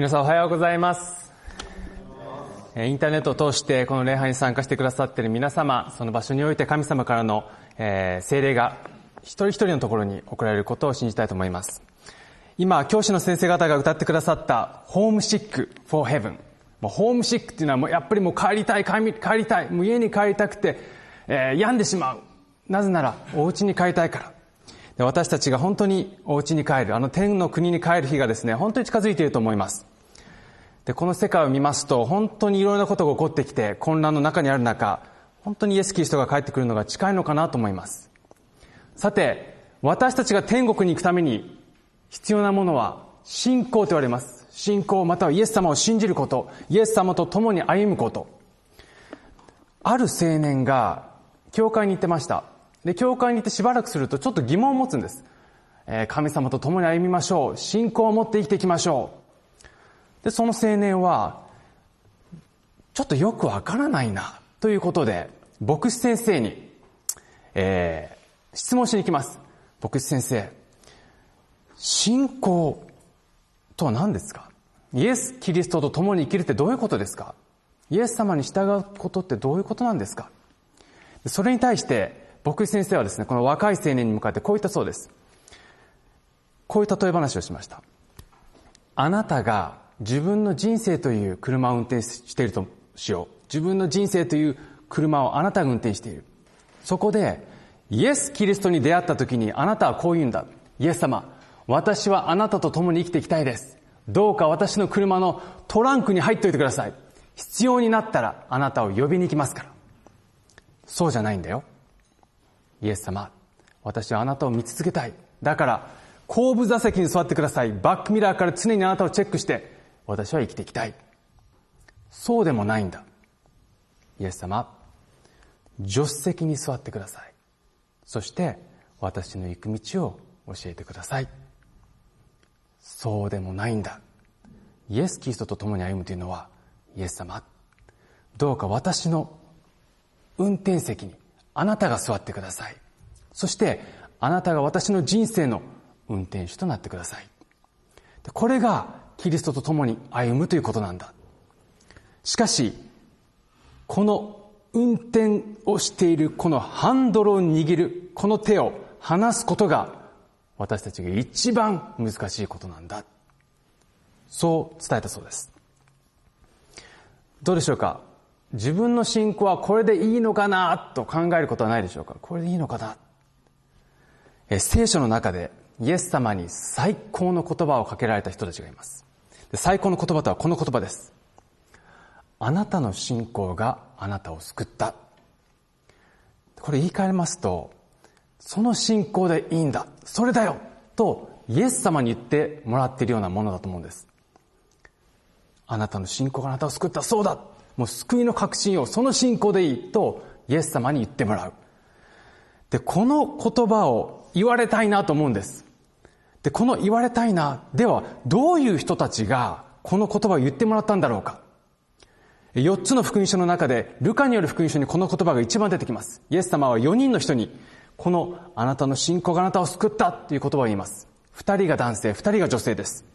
皆さんおはようございます。インターネットを通してこの礼拝に参加してくださっている皆様その場所において神様からの、えー、精霊が一人一人のところに送られることを信じたいと思います。今教師の先生方が歌ってくださった「ホームシック・フォー・ヘブン」ホームシックっていうのはもうやっぱりもう帰りたい帰りたいもう家に帰りたくて、えー、病んでしまう。なぜならお家に帰りたいから。私たちが本当にお家に帰る、あの天の国に帰る日がですね、本当に近づいていると思います。で、この世界を見ますと、本当にいろいろなことが起こってきて、混乱の中にある中、本当にイエス・キリストが帰ってくるのが近いのかなと思います。さて、私たちが天国に行くために必要なものは信仰と言われます。信仰またはイエス様を信じること、イエス様と共に歩むこと。ある青年が教会に行ってました。で、教会に行ってしばらくするとちょっと疑問を持つんです。えー、神様と共に歩みましょう。信仰を持って生きていきましょう。で、その青年は、ちょっとよくわからないな、ということで、牧師先生に、えー、質問しに行きます。牧師先生、信仰とは何ですか？イエス・キリストと共に生きるってどういうことですか？イエス様に従うことってどういうことなんですか？それに対して、牧師先生はですね、この若い青年に向かってこう言ったそうです。こういう例え話をしました。あなたが自分の人生という車を運転しているとしよう。自分の人生という車をあなたが運転している。そこで、イエス・キリストに出会った時にあなたはこう言うんだ。イエス様、私はあなたと共に生きていきたいです。どうか私の車のトランクに入っておいてください。必要になったらあなたを呼びに行きますから。そうじゃないんだよ。イエス様、私はあなたを見続けたい。だから、後部座席に座ってください。バックミラーから常にあなたをチェックして、私は生きていきたい。そうでもないんだ。イエス様、助手席に座ってください。そして、私の行く道を教えてください。そうでもないんだ。イエス・キリストと共に歩むというのは、イエス様、どうか私の運転席にあなたが座ってください。そして、あなたが私の人生の運転手となってください。これがキリストと共に歩むということなんだ。しかし、この運転をしているこのハンドルを握るこの手を離すことが私たちが一番難しいことなんだ。そう伝えたそうです。どうでしょうか？自分の信仰はこれでいいのかなと考えることはないでしょうか？これでいいのかな？え聖書の中でイエス様に最高の言葉をかけられた人たちがいます。最高の言葉とはこの言葉です。あなたの信仰があなたを救った。これ言い換えますと、その信仰でいいんだ。それだよとイエス様に言ってもらっているようなものだと思うんです。あなたの信仰があなたを救った。そうだもう救いの確信をその信仰でいいとイエス様に言ってもらう。で、この言葉を言われたいなと思うんです。で、この言われたいな、では、どういう人たちがこの言葉を言ってもらったんだろうか。4つの福音書の中で、ルカによる福音書にこの言葉が一番出てきます。イエス様は4人の人に、このあなたの信仰があなたを救ったという言葉を言います。2人が男性、2人が女性です。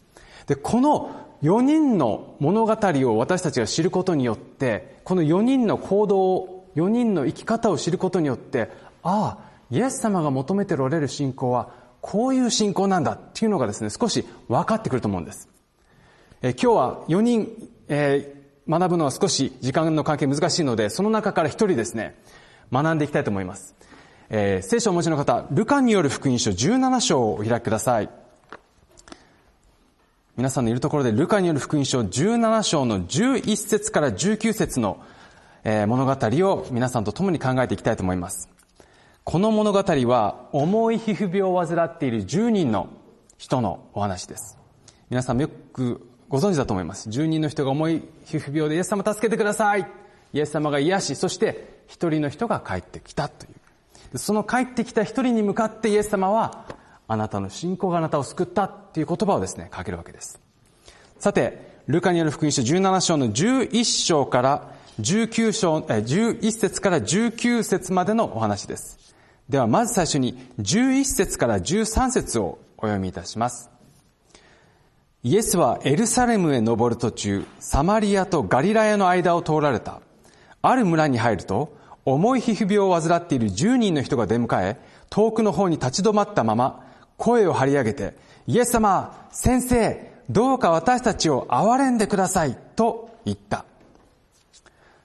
で、この4人の物語を私たちが知ることによって、この4人の行動を、4人の生き方を知ることによって、ああ、イエス様が求めておられる信仰は、こういう信仰なんだっていうのがですね、少し分かってくると思うんです。え今日は4人、えー、学ぶのは少し時間の関係難しいので、その中から1人ですね、学んでいきたいと思います。えー、聖書をお持ちの方、ルカによる福音書17章をお開きください。皆さんのいるところで、ルカによる福音書17章の11節から19節の物語を皆さんと共に考えていきたいと思います。この物語は、重い皮膚病を患っている10人の人のお話です。皆さんもよくご存知だと思います。10人の人が重い皮膚病でイエス様助けてください。イエス様が癒し、そして一人の人が帰ってきたという。その帰ってきた一人に向かってイエス様は、あなたの信仰があなたを救ったっていう言葉をですね、かけるわけです。さて、ルカによる福音書17章の11章から19章、え、11節から19節までのお話です。では、まず最初に11節から13節をお読みいたします。イエスはエルサレムへ登る途中、サマリアとガリラヤの間を通られた。ある村に入ると、重い皮膚病を患っている10人の人が出迎え、遠くの方に立ち止まったまま、声を張り上げて、イエス様、先生、どうか私たちを憐れんでください、と言った。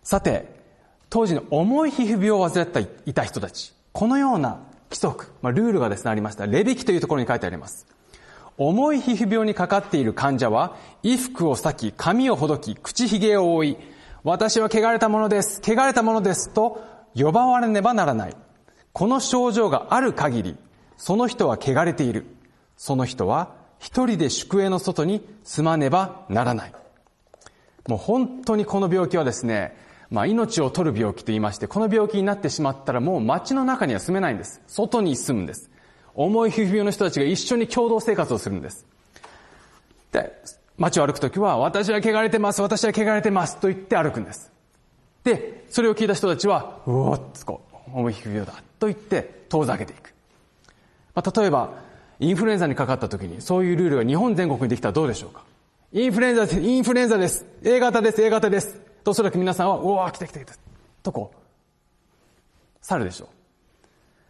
さて、当時の重い皮膚病を患っていた人たち、このような規則、まあ、ルールがですね、ありました。レビキというところに書いてあります。重い皮膚病にかかっている患者は、衣服を裂き、髪をほどき、口ひげを覆い、私は汚れたものです、汚れたものです、と呼ばわれねばならない。この症状がある限り、その人は汚れている。その人は一人で宿営の外に住まねばならない。もう本当にこの病気はですね、まあ命を取る病気と言いまして、この病気になってしまったらもう街の中には住めないんです。外に住むんです。重い皮膚病の人たちが一緒に共同生活をするんです。で、街を歩くときは、私は汚れてます、私は汚れてますと言って歩くんです。で、それを聞いた人たちは、うおっとこう、重い皮膚病だと言って遠ざけていく。まあ、例えば、インフルエンザにかかった時に、そういうルールが日本全国にできたらどうでしょうか？インフルエンザです、インフルエンザです、A 型です、A 型です。と、おそらく皆さんは、うわー来た来た来た。とこう、去るでしょ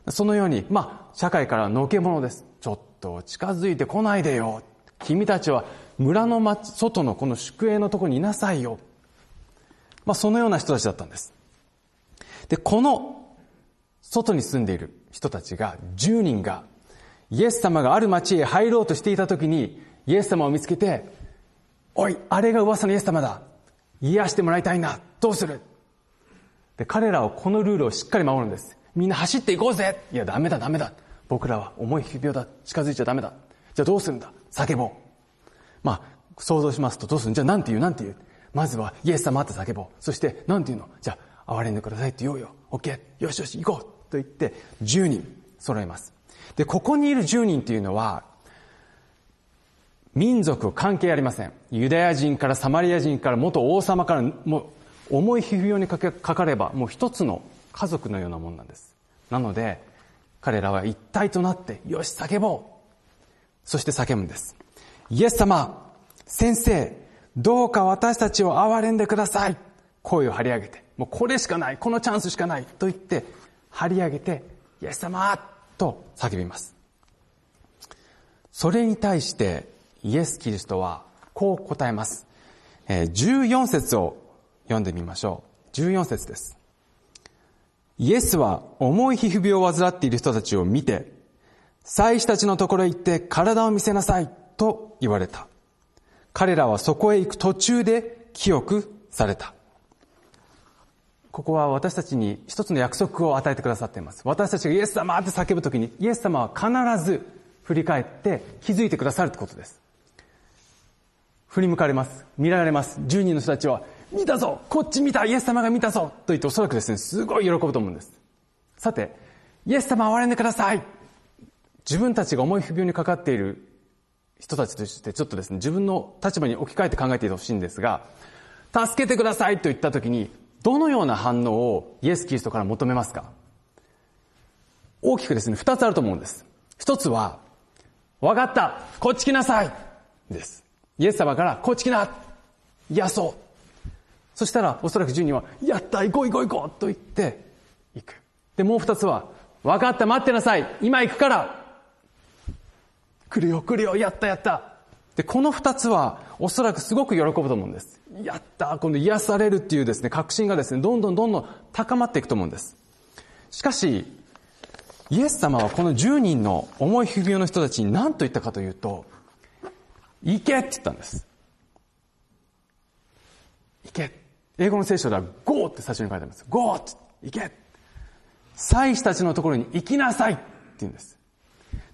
う。そのように、まあ、社会からのけ者です。ちょっと近づいてこないでよ。君たちは村の町、外のこの宿営のとこにいなさいよ。まあ、そのような人たちだったんです。で、この外に住んでいる人たちが、10人が、イエス様がある町へ入ろうとしていた時に、イエス様を見つけて、おい、あれが噂のイエス様だ。癒してもらいたいな。どうする？で、彼らはこのルールをしっかり守るんです。みんな走っていこうぜいや、ダメだ、ダメだ。僕らは重い皮膚病だ。近づいちゃダメだ。じゃあどうするんだ？叫ぼう。まあ、想像しますとどうする？んじゃあなんて言う、なんて言う？まずは、イエス様って叫ぼう。そして、なんて言うの？じゃあ、憐れんでくださいって言おうよ。オッケー。よしよし、行こう。と言って、10人揃えます。で、ここにいる10人っていうのは、民族関係ありません。ユダヤ人からサマリア人から元王様から、もう、重い皮膚病にかかれば、もう一つの家族のようなもんなんです。なので、彼らは一体となって、よし、叫ぼうそして叫ぶんです。イエス様、先生、どうか私たちを憐れんでください声を張り上げて、もうこれしかない、このチャンスしかないと言って、張り上げて、イエス様と叫びます。それに対して、イエス・キリストは、こう答えます。14節を読んでみましょう。14節です。イエスは重い皮膚病を患っている人たちを見て、祭司たちのところへ行って体を見せなさいと言われた。彼らはそこへ行く途中で清くされた。ここは私たちに一つの約束を与えてくださっています。私たちがイエス様って叫ぶときに、イエス様は必ず振り返って気づいてくださるってことです。振り向かれます。見られます。10人の人たちは、見たぞこっち見たイエス様が見たぞと言っておそらくですね、すごい喜ぶと思うんです。さて、イエス様憐れんでください自分たちが重い不病にかかっている人たちとしてちょっとですね、自分の立場に置き換えて考えていてほしいんですが、助けてくださいと言った時に、どのような反応をイエス・キリストから求めますか？大きくですね、二つあると思うんです。一つは、わかったこっち来なさいです。イエス様から、こっち来な癒そうそしたら、おそらく10人は、やった行こう行こう行こうと言って、行く。で、もう二つは、分かった待ってなさい今行くから来るよ来るよやったやったで、この二つは、おそらくすごく喜ぶと思うんです。やった今度癒されるっていうですね、確信がですね、どんどんどんどん高まっていくと思うんです。しかし、イエス様はこの10人の重い不病の人たちに何と言ったかというと、行けって言ったんです。行け。英語の聖書では Go って最初に書いてあります。Go! って行け祭司たちのところに行きなさいって言うんです。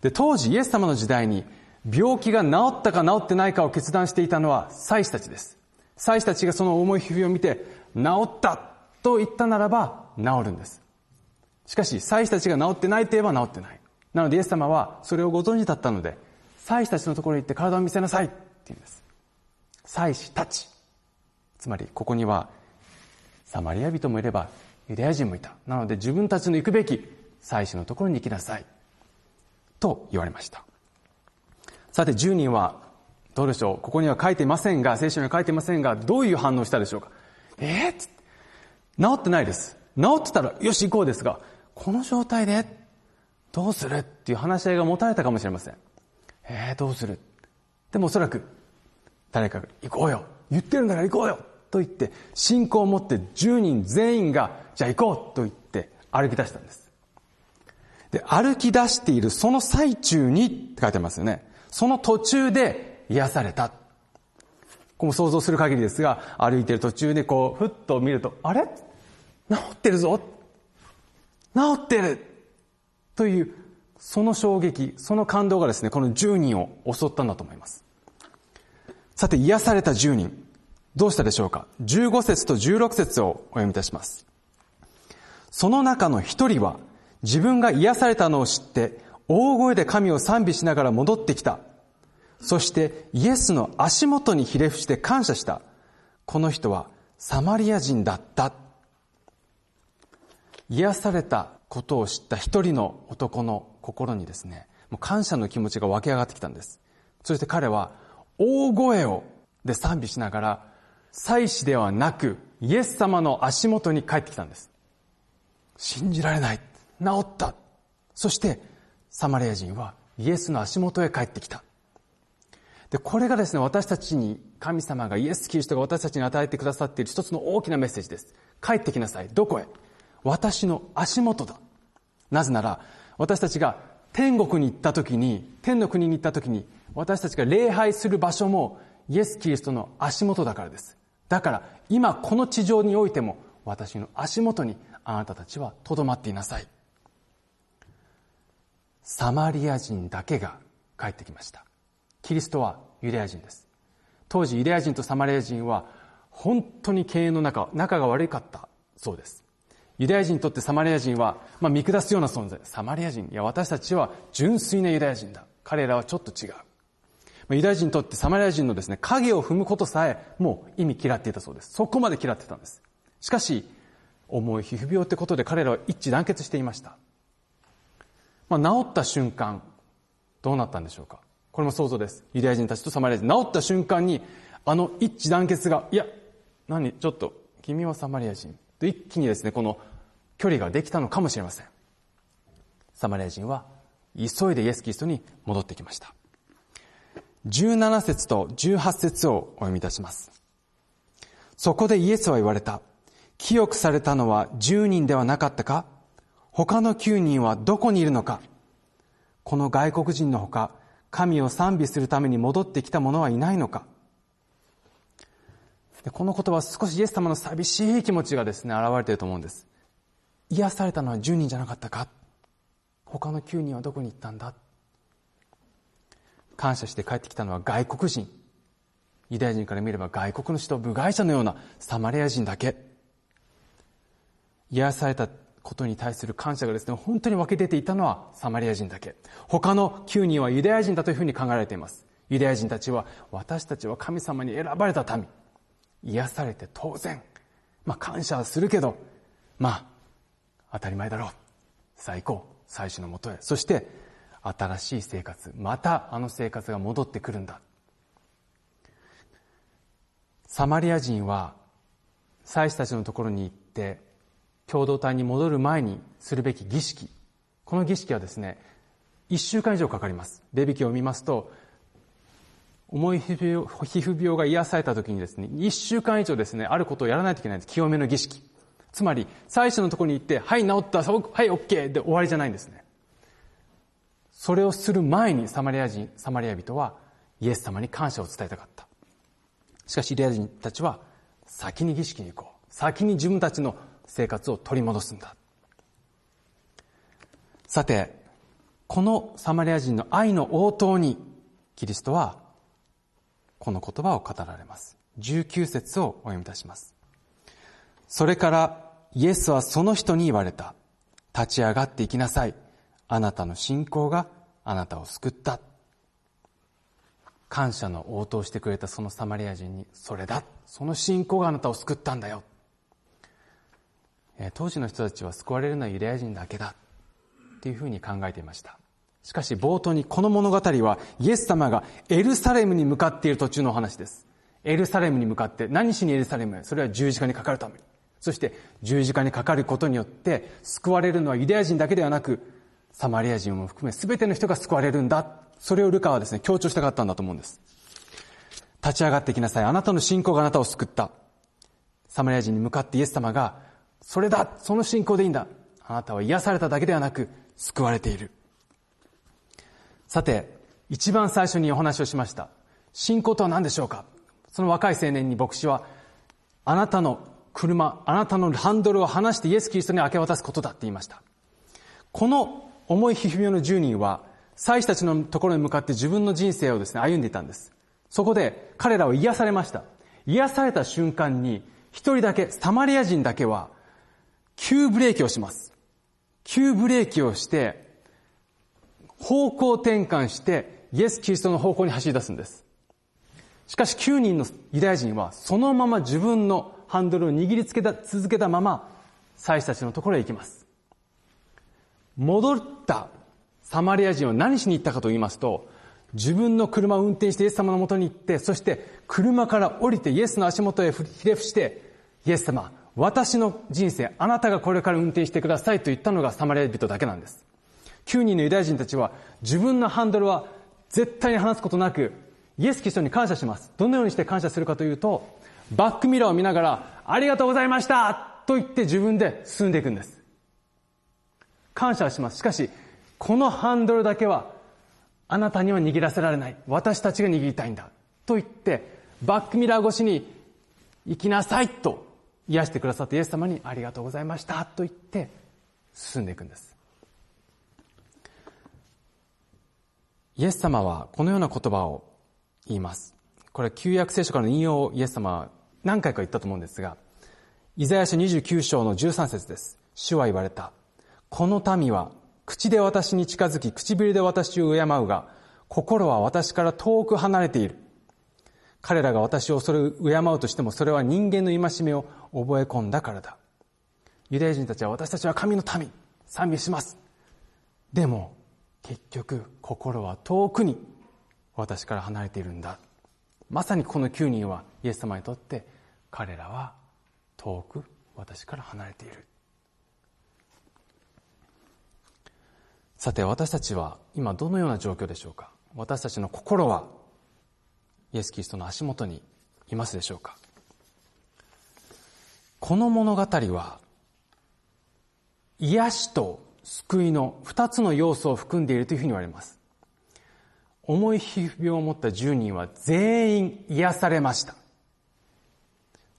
で、当時イエス様の時代に病気が治ったか治ってないかを決断していたのは祭司たちです。祭司たちがその重い皮膚を見て、治ったと言ったならば治るんです。しかし、祭司たちが治ってないと言えば治ってない。なのでイエス様はそれをご存知だったので、祭司たちのところに行って体を見せなさいって言うんです。祭司たち。つまり、ここにはサマリア人もいればユダヤ人もいた。なので自分たちの行くべき祭司のところに行きなさい。と言われました。さて10人はどうでしょう？ここには書いてませんが、聖書には書いてませんが、どういう反応したでしょうか？えー、治ってないです。治ってたら、よし行こうですが、この状態で、どうするっていう話し合いが持たれたかもしれません。えー、どうする？でもおそらく、誰かが、行こうよ言ってるんだから行こうよと言って、信仰を持って10人全員が、じゃあ行こうと言って歩き出したんです。で、歩き出しているその最中にって書いてますよね。その途中で癒された。こう想像する限りですが、歩いてる途中でこう、ふっと見ると、あれ？治ってるぞ治ってるという、その衝撃、その感動がですね、この10人を襲ったんだと思います。さて、癒された10人、どうしたでしょうか ?15 節と16節をお読みいたします。その中の一人は、自分が癒されたのを知って、大声で神を賛美しながら戻ってきた。そしてイエスの足元にひれ伏して感謝した。この人はサマリア人だった。癒されたことを知った一人の男の心にですね、もう感謝の気持ちが湧き上がってきたんです。そして彼は大声をで賛美しながら、祭司ではなくイエス様の足元に帰ってきたんです。信じられない。治った。そしてサマリア人はイエスの足元へ帰ってきた。で、これがですね、私たちに、神様がイエス・キリストが私たちに与えてくださっている一つの大きなメッセージです。帰ってきなさい。どこへ？私の足元だ。なぜなら、私たちが天国に行った時に、天の国に行った時に、私たちが礼拝する場所も、イエス・キリストの足元だからです。だから、今この地上においても、私の足元にあなたたちは留まっていなさい。サマリア人だけが帰ってきました。キリストはユダヤ人です。当時ユダヤ人とサマリア人は本当に経営の中、仲が悪かったそうです。ユダヤ人にとってサマリア人は、まあ、見下すような存在。サマリア人。いや、私たちは純粋なユダヤ人だ。彼らはちょっと違う。まあ、ユダヤ人にとってサマリア人のですね、影を踏むことさえもう意味嫌っていたそうです。そこまで嫌ってたんです。しかし、重い皮膚病ってことで彼らは一致団結していました。まあ、治った瞬間、どうなったんでしょうか？これも想像です。ユダヤ人たちとサマリア人。治った瞬間に、あの一致団結が、いや、何、ちょっと、君はサマリア人。と一気にですね、この距離ができたのかもしれません。サマリア人は、急いでイエス・キリストに戻ってきました。17節と18節をお読みいたします。そこでイエスは言われた。清くされたのは10人ではなかったか？他の9人はどこにいるのかこの外国人のほか、神を賛美するために戻ってきた者はいないのかこの言葉は少しイエス様の寂しい気持ちがですね、現れていると思うんです。癒されたのは10人じゃなかったか他の9人はどこに行ったんだ感謝して帰ってきたのは外国人。ユダヤ人から見れば外国の人、部外者のようなサマリア人だけ。癒されたことに対する感謝がですね、本当に分け出ていたのはサマリア人だけ。他の9人はユダヤ人だというふうに考えられています。ユダヤ人たちは、私たちは神様に選ばれた民。癒されて当然。まあ感謝はするけど、まあ、当たり前だろう。最高、最初のもとへ。そして、新しい生活、またあの生活が戻ってくるんだ。サマリア人は、祭司たちのところに行って、共同体に戻る前にするべき儀式。この儀式はですね、一週間以上かかります。レビ記を見ますと、重い皮膚病が癒された時にですね、一週間以上ですね、あることをやらないといけないんです。清めの儀式。つまり、最初のところに行って、はい、治った、はい、OK で終わりじゃないんですね。それをする前にサマリア人、サマリア人はイエス様に感謝を伝えたかった。しかし、イリア人たちは先に儀式に行こう。先に自分たちの生活を取り戻すんだ。さて、このサマリア人の愛の応答に、キリストは、この言葉を語られます。19節をお読みいたします。それから、イエスはその人に言われた。立ち上がっていきなさい。あなたの信仰があなたを救った。感謝の応答してくれたそのサマリア人に、それだ。その信仰があなたを救ったんだよ。当時の人たちは救われるのはユダヤ人だけだっていうふうに考えていましたしかし冒頭にこの物語はイエス様がエルサレムに向かっている途中のお話です。エルサレムに向かって何しにエルサレムへ？それは十字架にかかるために。そして十字架にかかることによって救われるのはユダヤ人だけではなくサマリア人も含め全ての人が救われるんだ。それをルカはですね、強調したかったんだと思うんです。立ち上がってきなさい。あなたの信仰があなたを救った。サマリア人に向かってイエス様が、それだその信仰でいいんだあなたは癒されただけではなく、救われている。さて、一番最初にお話をしました。信仰とは何でしょうか？その若い青年に牧師は、あなたの車、あなたのハンドルを離してイエス・キリストに明け渡すことだって言いました。この重い皮膚病の10人は、祭司たちのところに向かって自分の人生をですね、歩んでいたんです。そこで彼らは癒されました。癒された瞬間に、一人だけ、サマリア人だけは、急ブレーキをします。急ブレーキをして、方向転換して、イエス・キリストの方向に走り出すんです。しかし9人のユダヤ人は、そのまま自分のハンドルを握りつけた、続けたまま、祭司たちのところへ行きます。戻ったサマリア人は何しに行ったかと言いますと、自分の車を運転してイエス様のもとに行って、そして車から降りてイエスの足元へひれ伏して、イエス様、私の人生、あなたがこれから運転してくださいと言ったのがサマリア人だけなんです。9人のユダヤ人たちは自分のハンドルは絶対に離すことなく、イエス・キリストに感謝します。どのようにして感謝するかというと、バックミラーを見ながら、ありがとうございましたと言って自分で進んでいくんです。感謝します。しかし、このハンドルだけは、あなたには握らせられない。私たちが握りたいんだ。と言って、バックミラー越しに、行きなさいと癒してくださってイエス様にありがとうございましたと言って進んでいくんです。イエス様はこのような言葉を言います。これ旧約聖書からの引用をイエス様は何回か言ったと思うんですが、イザヤ書29章の13節です。主は言われた。この民は口で私に近づき、唇で私を敬うが、心は私から遠く離れている。彼らが私をそれを敬うとしても、それは人間の戒めを覚え込んだからだ。ユダヤ人たちは私たちは神の民、賛美します。でも、結局、心は遠くに私から離れているんだ。まさにこの9人はイエス様にとって彼らは遠く私から離れている。さて私たちは今どのような状況でしょうか？私たちの心はイエス・キリストの足元にいますでしょうか？この物語は癒しと救いの二つの要素を含んでいるというふうに言われます。重い皮膚病を持った10人は全員癒されました。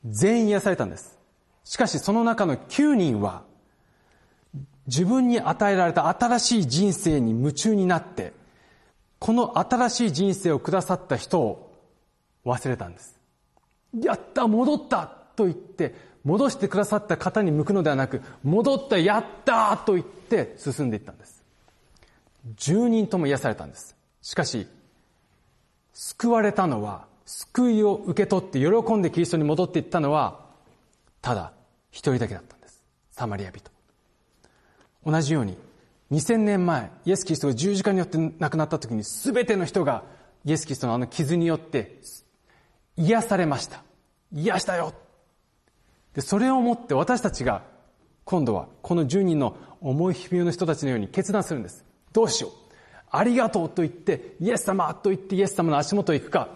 全員癒されたんです。しかしその中の9人は自分に与えられた新しい人生に夢中になって、この新しい人生をくださった人を忘れたんです。やった戻ったと言って、戻してくださった方に向くのではなく、戻ったやったと言って進んでいったんです。10人とも癒されたんです。しかし、救われたのは、救いを受け取って喜んでキリストに戻っていったのは、ただ一人だけだったんです。サマリア人。同じように、2000年前、イエス・キリストが十字架によって亡くなった時に、全ての人がイエス・キリストのあの傷によって癒されました。癒したよ。で、それをもって私たちが、今度はこの10人の重い悲病の人たちのように決断するんです。どうしよう。ありがとうと言って、イエス様と言ってイエス様の足元へ行くか、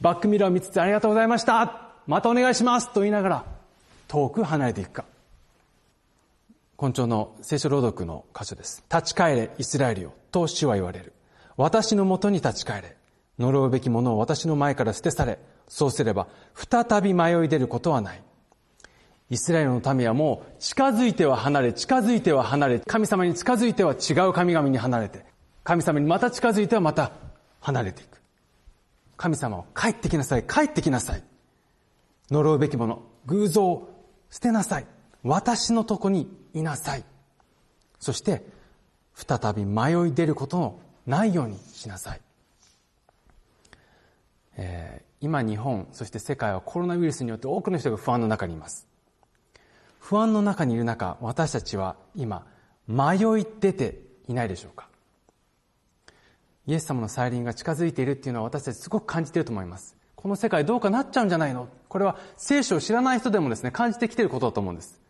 バックミラーを見つつありがとうございましたまたお願いしますと言いながら、遠く離れていくか。今朝の聖書朗読の箇所です。立ち返れ、イスラエルよ、と主は言われる。私のもとに立ち返れ。呪うべきものを私の前から捨て去れ。そうすれば、再び迷い出ることはない。イスラエルの民はもう、近づいては離れ、近づいては離れ、神様に近づいては違う神々に離れて、神様にまた近づいてはまた離れていく。神様を帰ってきなさい、帰ってきなさい。呪うべきもの、偶像を捨てなさい。私のとこにいなさい。そして、再び迷い出ることのないようにしなさい。え、今日本、そして世界はコロナウイルスによって多くの人が不安の中にいます。不安の中にいる中、私たちは今、迷い出ていないでしょうかイエス様の再臨が近づいているっていうのは私たちすごく感じていると思います。この世界どうかなっちゃうんじゃないの？これは聖書を知らない人でもですね、感じてきていることだと思うんです。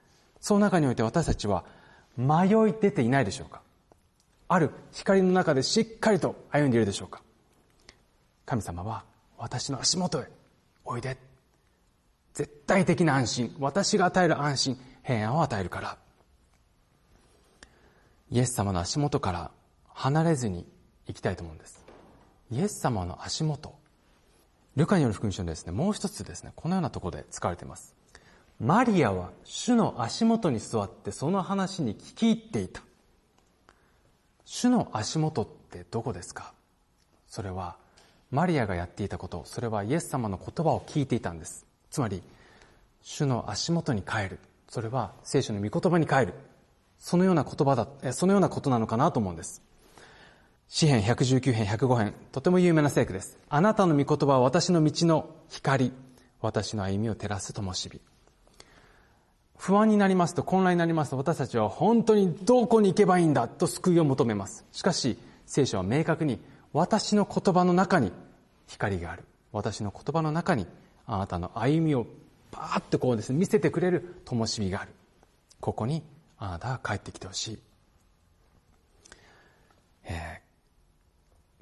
その中において私たちは迷い出ていないでしょうかある光の中でしっかりと歩んでいるでしょうか神様は私の足元へおいで。絶対的な安心。私が与える安心。平安を与えるから。イエス様の足元から離れずに行きたいと思うんです。イエス様の足元。ルカによる福音書でですね、もう一つですね、このようなところで使われています。マリアは主の足元に座ってその話に聞き入っていた。主の足元ってどこですか？それはマリアがやっていたこと、それはイエス様の言葉を聞いていたんです。つまり、主の足元に帰る。それは聖書の御言葉に帰る。そのような言葉だ、そのようなことなのかなと思うんです。詩編119編105編、とても有名な聖句です。あなたの御言葉は私の道の光、私の歩みを照らす灯火。不安になりますと、混乱になりますと、私たちは本当にどこに行けばいいんだと救いを求めます。しかし、聖書は明確に、私の言葉の中に光がある。私の言葉の中に、あなたの歩みをパーッとこうですね、見せてくれる灯火がある。ここに、あなたが帰ってきてほしい。えー、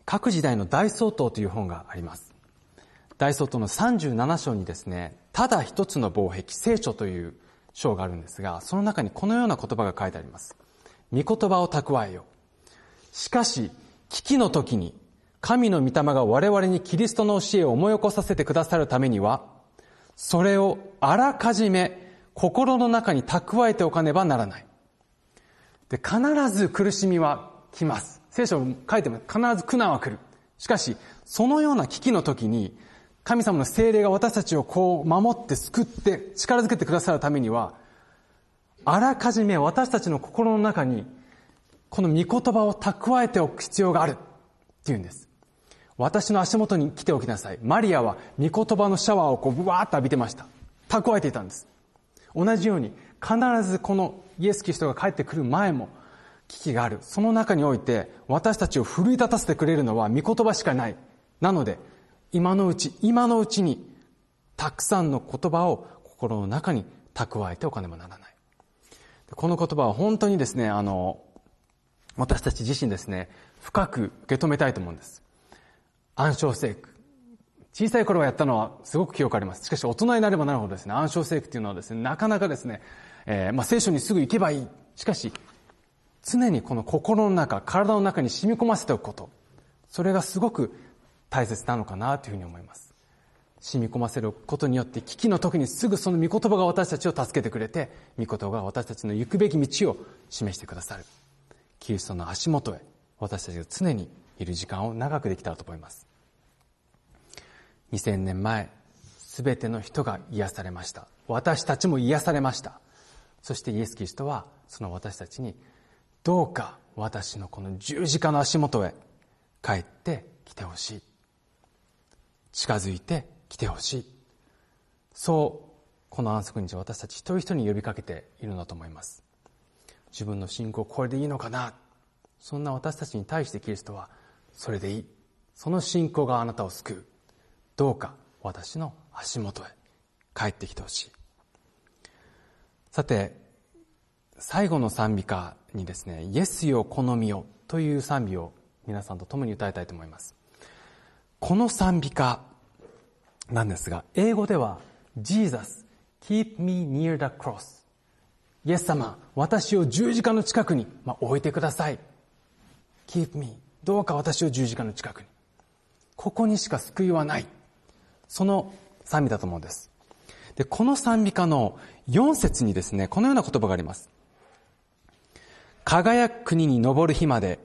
各時代の大総統という本があります。大総統の37章にですね、ただ一つの防壁、聖書という章があるんですが、その中にこのような言葉が書いてあります。御言葉を蓄えよ。しかし、危機の時に、神の御霊が我々にキリストの教えを思い起こさせてくださるためには、それをあらかじめ心の中に蓄えておかねばならない。で、必ず苦しみは来ます。聖書を書いても必ず苦難は来る。しかし、そのような危機の時に、神様の精霊が私たちをこう守って救って力づけてくださるためには、あらかじめ私たちの心の中に、この御言葉を蓄えておく必要があるっていうんです。私の足元に来ておきなさい。マリアは御言葉のシャワーをこうブワーッと浴びてました。蓄えていたんです。同じように必ずこのイエス・キリストが帰ってくる前も危機がある。その中において私たちを奮い立たせてくれるのは御言葉しかない。なので今のうち、今のうちにたくさんの言葉を心の中に蓄えておかねばならない。この言葉は本当にですね、あの、私たち自身ですね、深く受け止めたいと思うんです。暗唱聖句。小さい頃はやったのはすごく記憶あります。しかし大人になればなるほどですね、暗唱聖句っていうのはですね、なかなかですね、えー、まあ聖書にすぐ行けばいい。しかし、常にこの心の中、体の中に染み込ませておくこと。それがすごく大切なのかなというふうに思います。染み込ませることによって危機の時にすぐその御言葉が私たちを助けてくれて、御言葉が私たちの行くべき道を示してくださる。キリストの足元へ私たちが常にいる時間を長くできたらと思います。2000年前、すべての人が癒されました。私たちも癒されました。そしてイエス・キリストは、その私たちに、どうか私のこの十字架の足元へ帰ってきてほしい。近づいてきてほしい。そう、この安息日私たち一人一人に呼びかけているのだと思います。自分の信仰これでいいのかな？そんな私たちに対してキリストはそれでいい。その信仰があなたを救う。どうか私の足元へ帰ってきてほしい。さて、最後の賛美歌にですね、イエスよ好みよという賛美を皆さんと共に歌いたいと思います。この賛美歌なんですが、英語では Jesus, keep me near the cross イエス様、私を十字架の近くに、ま、置いてください。keep me どうか私を十字架の近くに。ここにしか救いはない。その賛美だと思うんです。で、この賛美歌の4節にですね、このような言葉があります。輝く国に昇る日まで、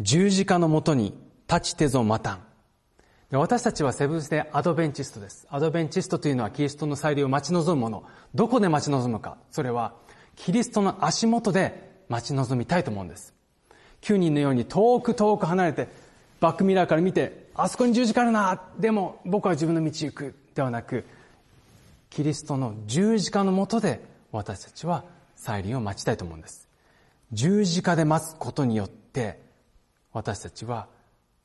十字架のもとに立ちてぞまたん。私たちはセブンスデアドベンチストです。アドベンチストというのはキリストの再臨を待ち望むもの。どこで待ち望むか。それは、キリストの足元で待ち望みたいと思うんです。9人のように遠く遠く離れて、バックミラーから見て、あそこに十字架あるな、でも僕は自分の道行く、ではなく、キリストの十字架のもとで私たちは再臨を待ちたいと思うんです。十字架で待つことによって、私たちは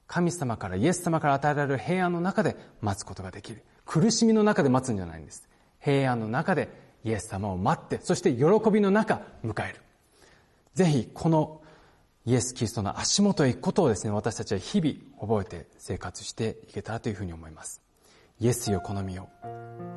神様から、イエス様から与えられる平安の中で待つことができる。苦しみの中で待つんじゃないんです。平安の中でイエス様を待って、そして喜びの中迎える。ぜひ、このイエス・キリストの足元へ行くことをですね、私たちは日々覚えて生活していけたらというふうに思います。イエスよ好みを。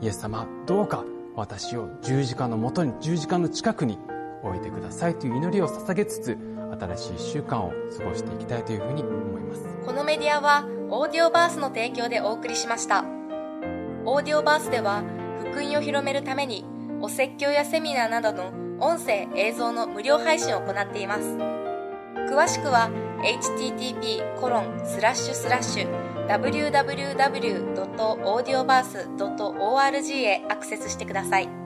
イエス様、どうか私を十字架のもとに、十字架の近くに置いてくださいという祈りを捧げつつ、新しい一週間を過ごしていきたいというふうに思います。このメディアは、オーディオバースの提供でお送りしました。オーディオバースでは、福音を広めるために、お説教やセミナーなどの音声、映像の無料配信を行っています。詳しくは、http://www.audioverse.org へアクセスしてください。